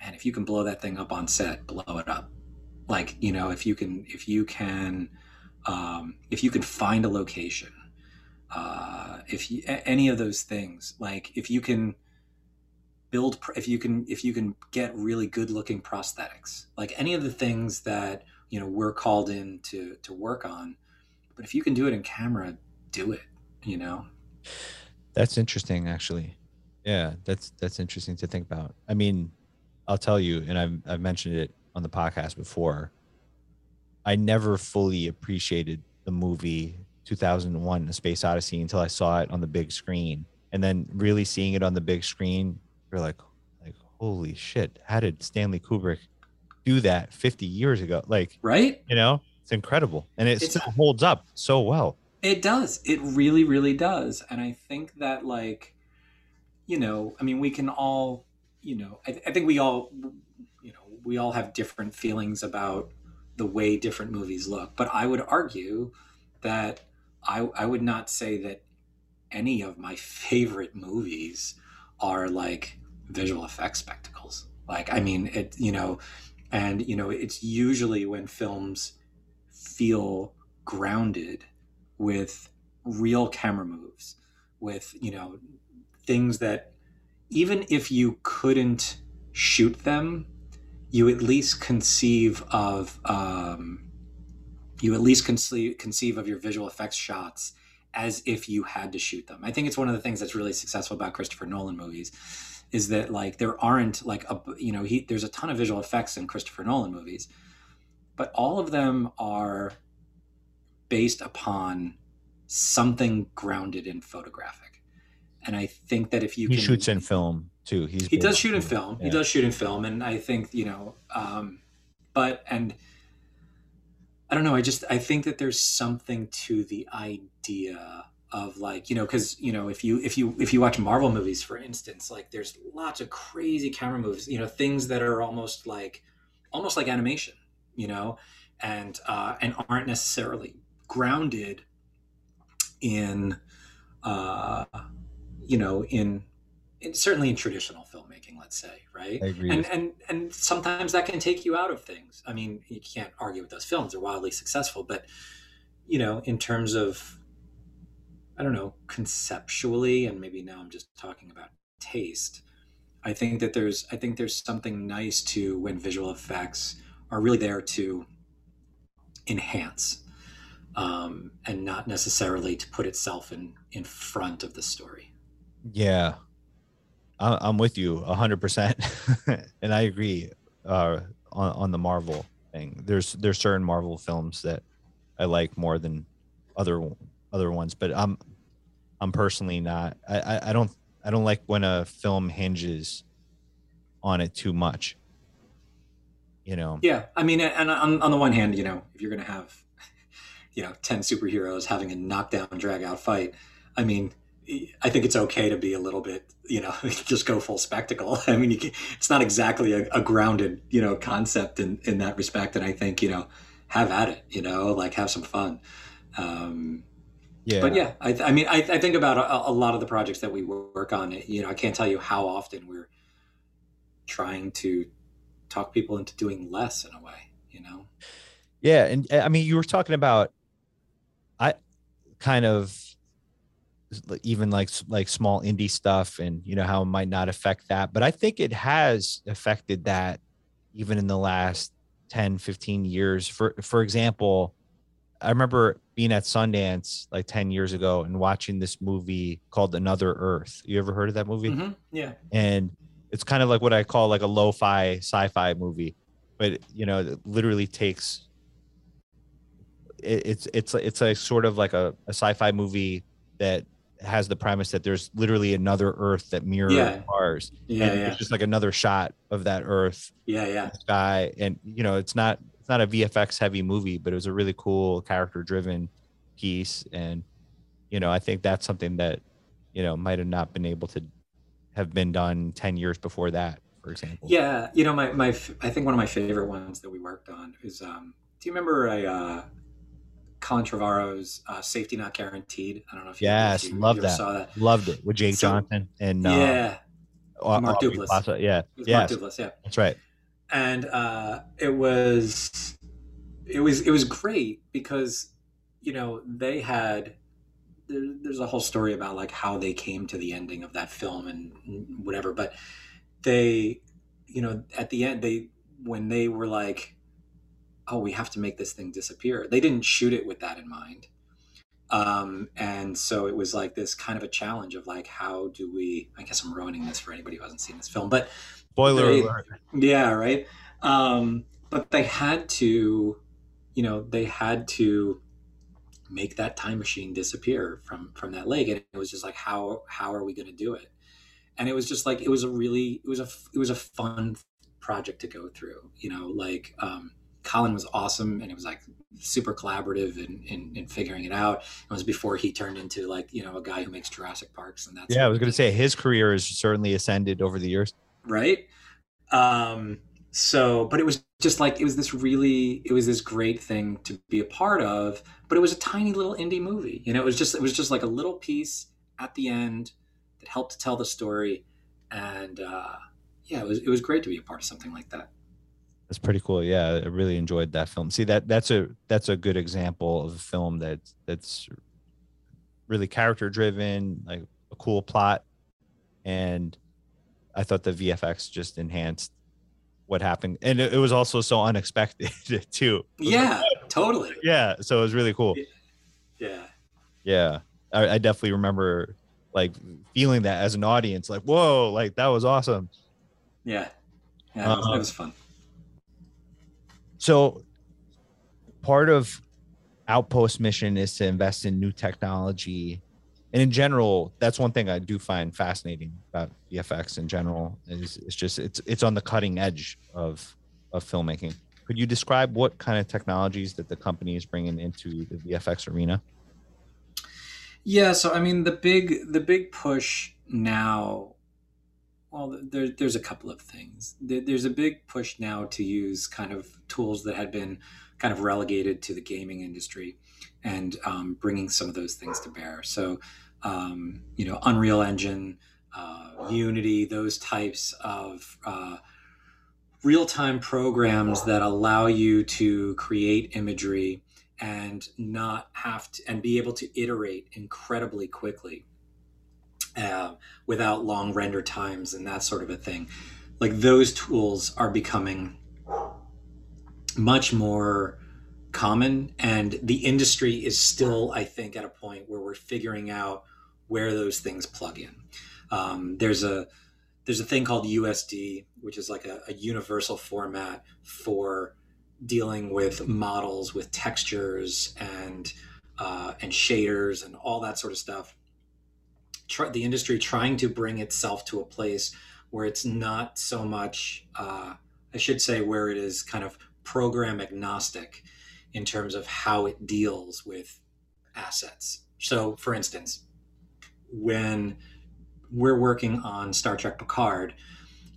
man, if you can blow that thing up on set, blow it up like you know if you can if you can um, if you can find a location uh, if you any of those things like if you can build if you can if you can get really good looking prosthetics like any of the things that you know we're called in to to work on but if you can do it in camera do it you know that's interesting actually yeah that's that's interesting to think about i mean i'll tell you and i've, I've mentioned it on the podcast before, I never fully appreciated the movie 2001 A Space Odyssey until I saw it on the big screen. And then really seeing it on the big screen, you're like, like holy shit, how did Stanley Kubrick do that 50 years ago? Like, right? You know, it's incredible. And it it's, still holds up so well. It does. It really, really does. And I think that, like, you know, I mean, we can all, you know, I, I think we all you know we all have different feelings about the way different movies look. But I would argue that I, I would not say that any of my [LAUGHS] favorite movies are like visual effects spectacles. Like, I mean, it, you know, and, you know, it's usually when films feel grounded with real camera moves, with, you know, things that even if you couldn't shoot them you at least conceive of um, you at least conceive, conceive of your visual effects shots as if you had to shoot them. I think it's one of the things that's really successful about Christopher Nolan movies is that like there aren't like a you know he there's a ton of visual effects in Christopher Nolan movies, but all of them are based upon something grounded in photographic. And I think that if you he can, shoots in film too. He's he does shoot in film. He does shoot in film, and I think you know, um, but and I don't know. I just I think that there's something to the idea of like you know because you know if you if you if you watch Marvel movies for instance, like there's lots of crazy camera moves, you know, things that are almost like almost like animation, you know, and uh, and aren't necessarily grounded in uh, you know in, in certainly in traditional filmmaking let's say right? And and and sometimes that can take you out of things. I mean you can't argue with those films. They're wildly successful but you know in terms of i don't know conceptually and maybe now i'm just talking about taste i think that there's i think there's something nice to when visual effects are really there to enhance um, and not necessarily to put itself in in front of the story Yeah, I'm with you hundred percent, [LAUGHS] and I agree uh, on on the Marvel thing. There's there's certain Marvel films that I like more than other other ones, but I'm I'm personally not. I I, I don't I don't like when a film hinges on it too much. You know. Yeah, I mean, and on, on the one hand, you know, if you're to have, [LAUGHS] you know, ten superheroes having a knockdown, drag out fight, I mean, I think it's okay to be a little bit, you know, [LAUGHS] just go full spectacle. [LAUGHS] I mean, can, it's not exactly a, a grounded, you know, concept in in that respect. And I think, you know, have at it, you know, like have some fun. Um, Yeah. But yeah, I, I mean, I, I think about a, a lot of the projects that we work on. You know, I can't tell you how often we're trying to talk people into doing less in a way. You know. Yeah, and uh, I mean, you were talking about, I kind of even like like small indie stuff, and you know how it might not affect that, but I think it has affected that even in the last 10, 15 years. For for example, I remember being at Sundance like 10 years ago and watching this movie called Another Earth. You ever heard of that movie? hmm Yeah. and it's kind of like what I call like a lo-fi sci-fi movie, but you know, it literally takes it, it's it's it's a sort of like a, a sci-fi movie that has the premise that there's literally another Earth that mirrors Yeah. ours, Yeah. and Yeah. it's just like another shot of that Earth Yeah. Yeah. sky, and you know, it's not it's not a VFX heavy movie, but it was a really cool character driven piece, and you know, I think that's something that you know might have not been able to have been done 10 years before that for example Yeah. You know, my, my, I think one of my favorite ones that we worked on is, um, do you remember a, uh, Colin Trevorrow's uh, Safety Not Guaranteed? I don't know if you, Yes, if you, love that. saw that. loved it with jake So- johnson and uh, yeah. Mark Aubrey Duplass. Plaza. yeah yes Mark Duplass, yeah. that's right and uh, it was it was it was great because you know they had there, there's a whole story about like how they came to the ending of that film and whatever but they you know at the end they when they were like oh we have to make this thing disappear they didn't shoot it with that in mind. Um, and so it was like this kind of a challenge of like how do we i guess i'm ruining this for anybody who hasn't seen this film but spoiler They- alert yeah, right. Um, but they had to, you know, they had to make that time machine disappear from from that lake, and it was just like, how how are we going to do it? And it was just like it was a really it was a it was a fun project to go through. You know, like um, Colin was awesome, and it was like super collaborative in, in in figuring it out. It was before he turned into like you know a guy who makes Jurassic Parks, and that's yeah i was going to say his career has certainly ascended over the years right? Um so but it was just like it was this really it was this great thing to be a part of but it was a tiny little indie movie. You know it was just it was just like a little piece at the end that helped to tell the story. And uh yeah it was it was great to be a part of something like that. That's pretty cool. Yeah i really enjoyed that film. See that that's a that's a good example of a film that that's really character driven like a cool plot. And i thought the vfx just enhanced what happened and it, it was also so unexpected [LAUGHS] too was like, yeah totally yeah so it was really cool yeah yeah I, I definitely remember like feeling that as an audience, like, whoa, like that was awesome. Yeah. Yeah, it it was um, fun. So part of Outpost mission is to invest in new technology. And in general, that's one thing I do find fascinating about VFX in general is it's just it's it's on the cutting edge of of filmmaking. Could you describe what kind of technologies that the company is bringing into the VFX arena? Yeah, so I mean the big the big push now well there, there's a couple of things. There, there's a big push now to use kind of tools that had been kind of relegated to the gaming industry and um, bringing some of those things to bear. So um, you know Unreal Engine, uh, Unity, those types of uh, real-time programs that allow you to create imagery and not have to and be able to iterate incredibly quickly uh, without long render times and that sort of a thing like those tools are becoming much more common and the industry is still i think at a point where we're figuring out where those things plug in. Um, there's a there's a thing called usd which is like a, a universal format for dealing with models with textures and uh, and shaders and all that sort of stuff. Try, the industry trying to bring itself to a place where it's not so much uh, i should say where it is kind of program agnostic in terms of how it deals with assets so for instance when we're working on star trek picard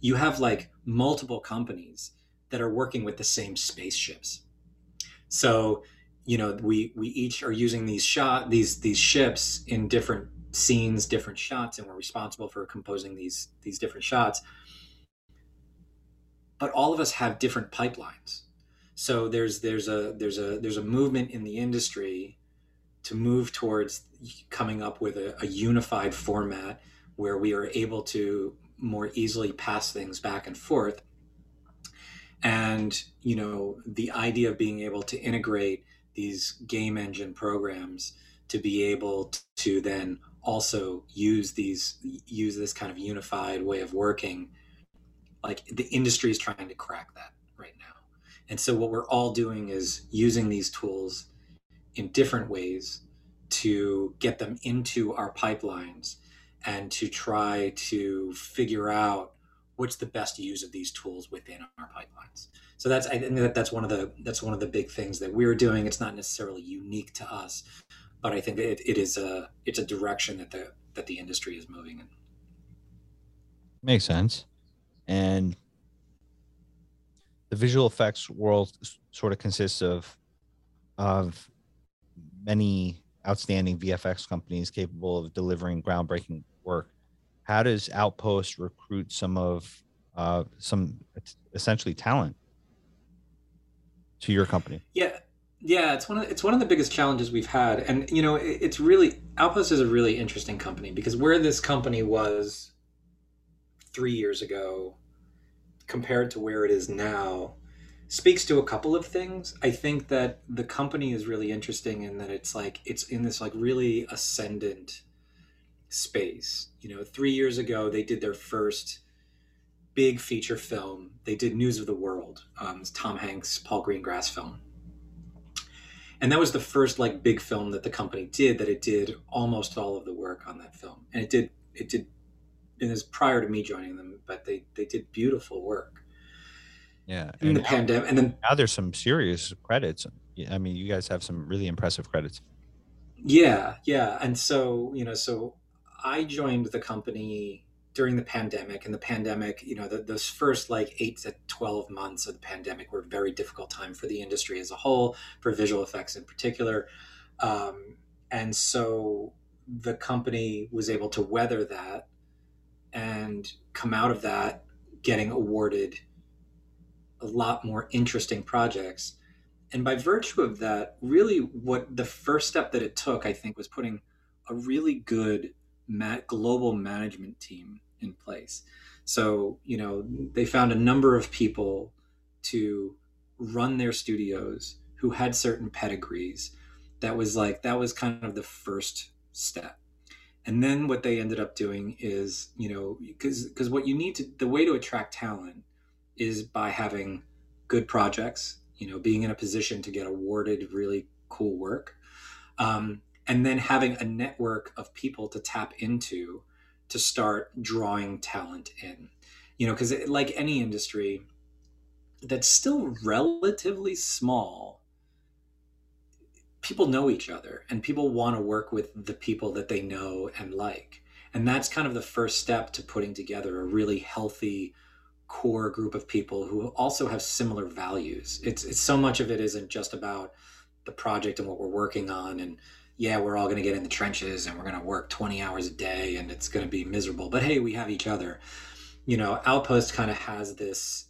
you have like multiple companies that are working with the same spaceships. So, you know, we we each are using these shot these these ships in different scenes, different shots, and we're responsible for composing these these different shots. But all of us have different pipelines. So there's there's a there's a there's a movement in the industry to move towards coming up with a, a unified format where we are able to more easily pass things back and forth. And you know the idea of being able to integrate these game engine programs to be able to then also use these use this kind of unified way of working like the industry is trying to crack that and so what we're all doing is using these tools in different ways to get them into our pipelines and to try to figure out what's the best use of these tools within our pipelines. So that's I think that that's one of the that's one of the big things that we're doing. It's not necessarily unique to us, but I think it, it is a it's a direction that the that the industry is moving in. Makes sense. And the visual effects world sort of consists of of many outstanding VFX companies capable of delivering groundbreaking work. How does Outpost recruit some of uh, some essentially talent to your company? Yeah, yeah, it's one of it's one of the biggest challenges we've had, and you know, it, it's really Outpost is a really interesting company because where this company was three years ago compared to where it is now speaks to a couple of things. I think that the company is really interesting in that it's like it's in this like really ascendant space. You know, three years ago they did their first big feature film. They did News of the World, um, Tom Hanks, Paul Greengrass film and that was the first like big film that the company did that it did almost all of the work on that film and it did it did it was prior to me joining them but they they did beautiful work Yeah, in and the now, pandemic and then now there's some serious credits. I mean, you guys have some really impressive credits. yeah yeah and so you know so i joined the company during the pandemic and the pandemic you know the, those first like 8 to 12 months of the pandemic were a very difficult time for the industry as a whole for visual effects in particular um, and so the company was able to weather that and come out of that getting awarded a lot more interesting projects. And by virtue of that really what the first step that it took i think was putting a really good ma- global management team in place. So you know they found a number of people to run their studios who had certain pedigrees. That was like that was kind of the first step And then what they ended up doing is, you know, because because what you need to the way to attract talent is by having good projects, you know, being in a position to get awarded really cool work, um, and then having a network of people to tap into to start drawing talent in. You know, because like any industry that's still relatively small, people know each other and people want to work with the people that they know and like. And that's kind of the first step to putting together a really healthy core group of people who also have similar values. It's, it's so much of it isn't just about the project and what we're working on and yeah, we're all going to get in the trenches and we're going to work 20 hours a day and it's going to be miserable. But hey, we have each other. You know, Outpost kind of has this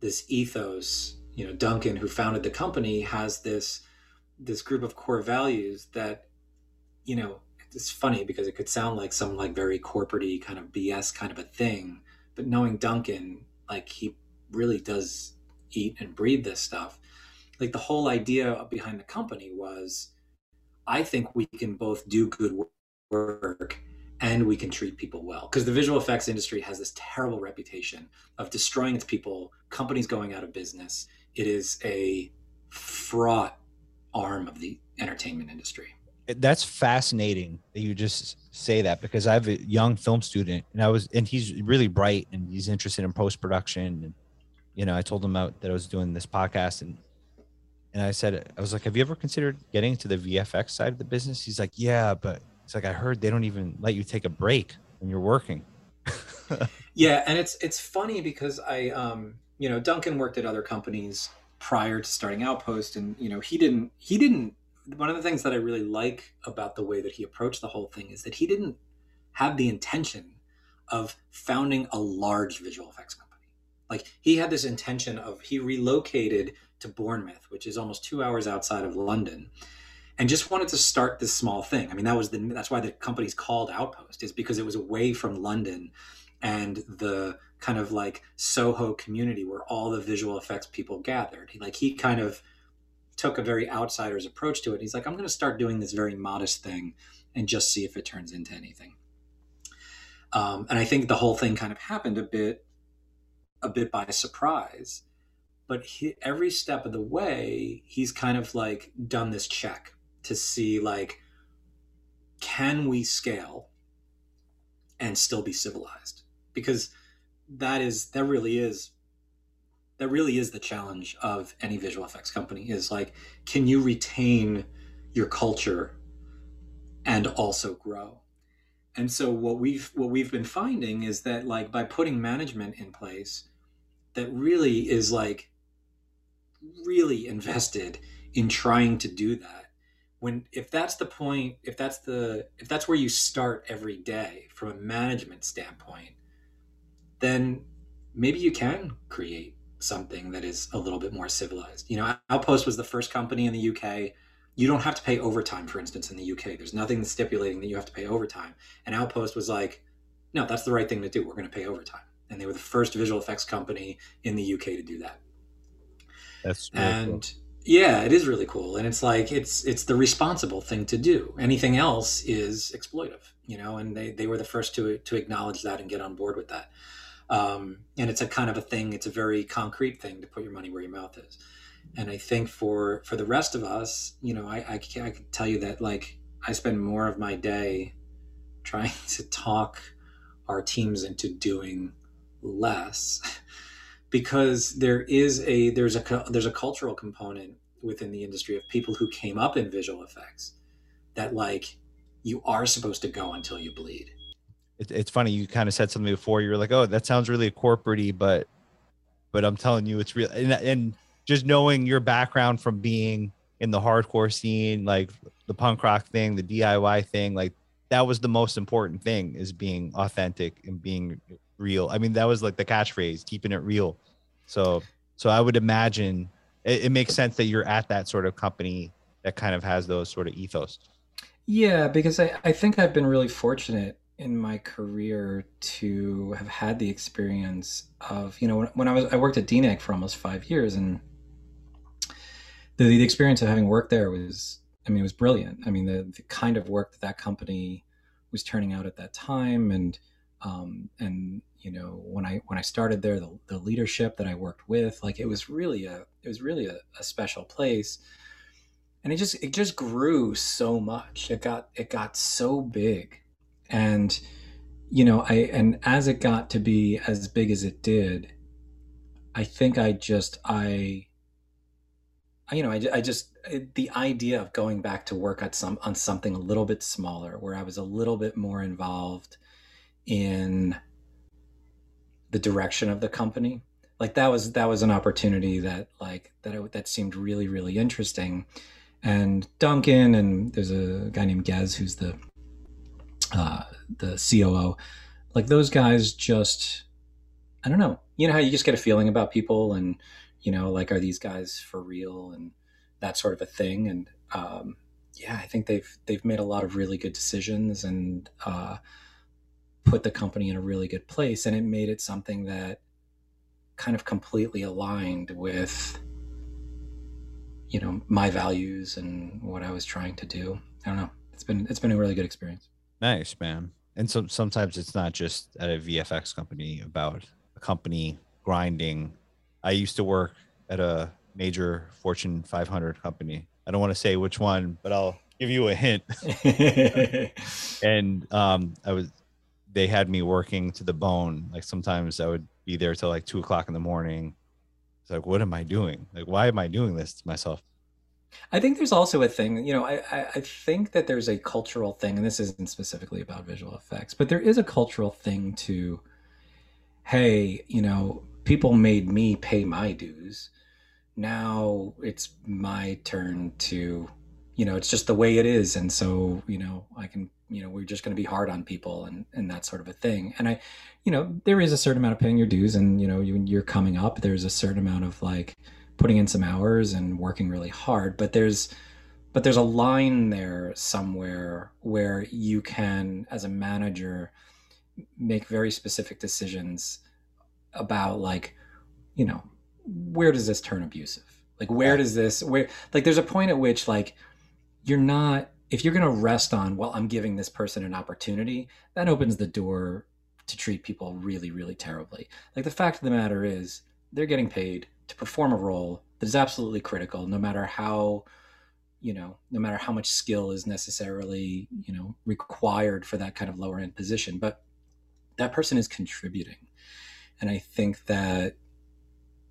this ethos. You know, Duncan, who founded the company, has this this group of core values that, you know, it's funny because it could sound like some like very corporatey kind of BS kind of a thing, but knowing Duncan, like he really does eat and breathe this stuff. Like the whole idea behind the company was I think we can both do good work and we can treat people well. Because the visual effects industry has this terrible reputation of destroying its people, companies going out of business. It is a fraught arm of the entertainment industry. That's fascinating that you just say that because I have a young film student and I was and he's really bright and he's interested in post production and you know I told him out that I was doing this podcast and and I said, I was like, have you ever considered getting to the VFX side of the business? He's like, yeah, but it's like I heard they don't even let you take a break when you're working. [LAUGHS] yeah, and it's it's funny because I, um, you know, Duncan worked at other companies prior to starting Outpost, and you know, he didn't he didn't. One of the things that I really like about the way that he approached the whole thing is that he didn't have the intention of founding a large visual effects company. Like he had this intention of he relocated to Bournemouth, which is almost two hours outside of London, and just wanted to start this small thing. I mean, that was the that's why the company's called Outpost is because it was away from London and the kind of like Soho community where all the visual effects people gathered. He, like he kind of took a very outsider's approach to it. He's like, I'm going to start doing this very modest thing and just see if it turns into anything. Um, and I think the whole thing kind of happened a bit, a bit by surprise but he, every step of the way he's kind of like done this check to see like can we scale and still be civilized because that is that really is that really is the challenge of any visual effects company is like can you retain your culture and also grow? And so what we've what we've been finding is that like by putting management in place that really is like really invested in trying to do that. When if that's the point if that's the if that's where you start every day from a management standpoint then maybe you can create something that is a little bit more civilized you know outpost was the first company in the uk you don't have to pay overtime for instance in the uk there's nothing stipulating that you have to pay overtime and outpost was like no that's the right thing to do we're going to pay overtime and they were the first visual effects company in the uk to do that that's really and cool. yeah, it is really cool. And it's like it's it's the responsible thing to do. Anything else is exploitive, you know. And they they were the first to to acknowledge that and get on board with that. Um, and it's a kind of a thing. It's a very concrete thing to put your money where your mouth is. And I think for for the rest of us, you know, I I, I can tell you that like I spend more of my day trying [LAUGHS] to talk our teams into doing less [LAUGHS] because there is a there's a there's a cultural component within the industry of people who came up in visual effects that like you are supposed to go until you bleed. It, it's funny you kind of said something before. You were like, "Oh, that sounds really corporatey," but but I'm telling you, it's real. And, and just knowing your background from being in the hardcore scene, like the punk rock thing, the DIY thing, like that was the most important thing is being authentic and being real. I mean, that was like the catchphrase, keeping it real. So, so I would imagine it, it makes sense that you're at that sort of company that kind of has those sort of ethos. Yeah, because I, I think I've been really fortunate in my career to have had the experience of, you know, when, when I was, I worked at DNEG for almost five years and the, the experience of having worked there was, I mean, it was brilliant. I mean, the, the kind of work that that company was turning out at that time, and um, and you know when I when I started there, the, the leadership that I worked with, like it was really a it was really a, a special place, and it just it just grew so much. It got it got so big, and you know I and as it got to be as big as it did, I think I just I you know, I, I just the idea of going back to work at some on something a little bit smaller, where I was a little bit more involved in the direction of the company, like that was that was an opportunity that like that that seemed really really interesting. And Duncan and there's a guy named Gez who's the uh, the COO. Like those guys just I don't know. You know how you just get a feeling about people and you know like are these guys for real and that sort of a thing and um, yeah i think they've they've made a lot of really good decisions and uh, put the company in a really good place and it made it something that kind of completely aligned with you know my values and what i was trying to do i don't know it's been it's been a really good experience nice man and so sometimes it's not just at a vfx company about a company grinding I used to work at a major Fortune 500 company. I don't want to say which one, but I'll give you a hint. [LAUGHS] and um, I was, they had me working to the bone. Like sometimes I would be there till like two o'clock in the morning. It's like, what am I doing? Like, why am I doing this to myself? I think there's also a thing, you know, I, I think that there's a cultural thing, and this isn't specifically about visual effects, but there is a cultural thing to, hey, you know, people made me pay my dues. Now it's my turn to, you know, it's just the way it is. And so, you know, I can, you know, we're just going to be hard on people and, and that sort of a thing. And I, you know, there is a certain amount of paying your dues and, you know, you, you're coming up, there's a certain amount of like putting in some hours and working really hard, but there's, but there's a line there somewhere where you can, as a manager, make very specific decisions about like you know where does this turn abusive? Like where does this where like there's a point at which like you're not if you're going to rest on well i'm giving this person an opportunity that opens the door to treat people really really terribly. Like the fact of the matter is they're getting paid to perform a role that is absolutely critical no matter how you know no matter how much skill is necessarily you know required for that kind of lower end position but that person is contributing. And I think that,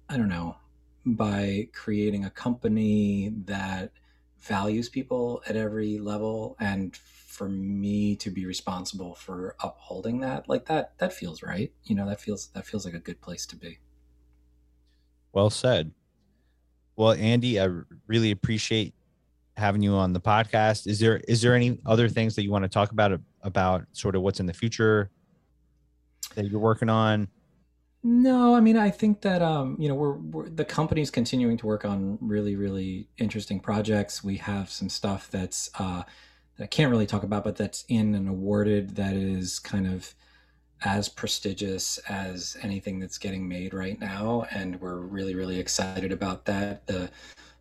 I don't know, by creating a company that values people at every level and for me to be responsible for upholding that like that that feels right. You know that feels that feels like a good place to be well said. Well andy i really appreciate having you on the podcast. Is there is there any other things that you want to talk about about sort of what's in the future that you're working on? No, I mean I think that um, you know we're, we're the company's continuing to work on really really interesting projects. We have some stuff that's uh, that I can't really talk about, but that's in and awarded that is kind of as prestigious as anything that's getting made right now, and we're really really excited about that. The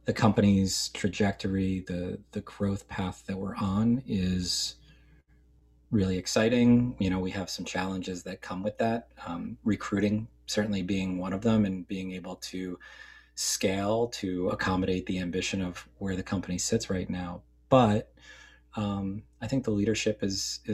the company's trajectory, the the growth path that we're on is really exciting. You know, we have some challenges that come with that. Um, recruiting certainly being one of them, and being able to scale to accommodate the ambition of where the company sits right now. But um, I think the leadership is is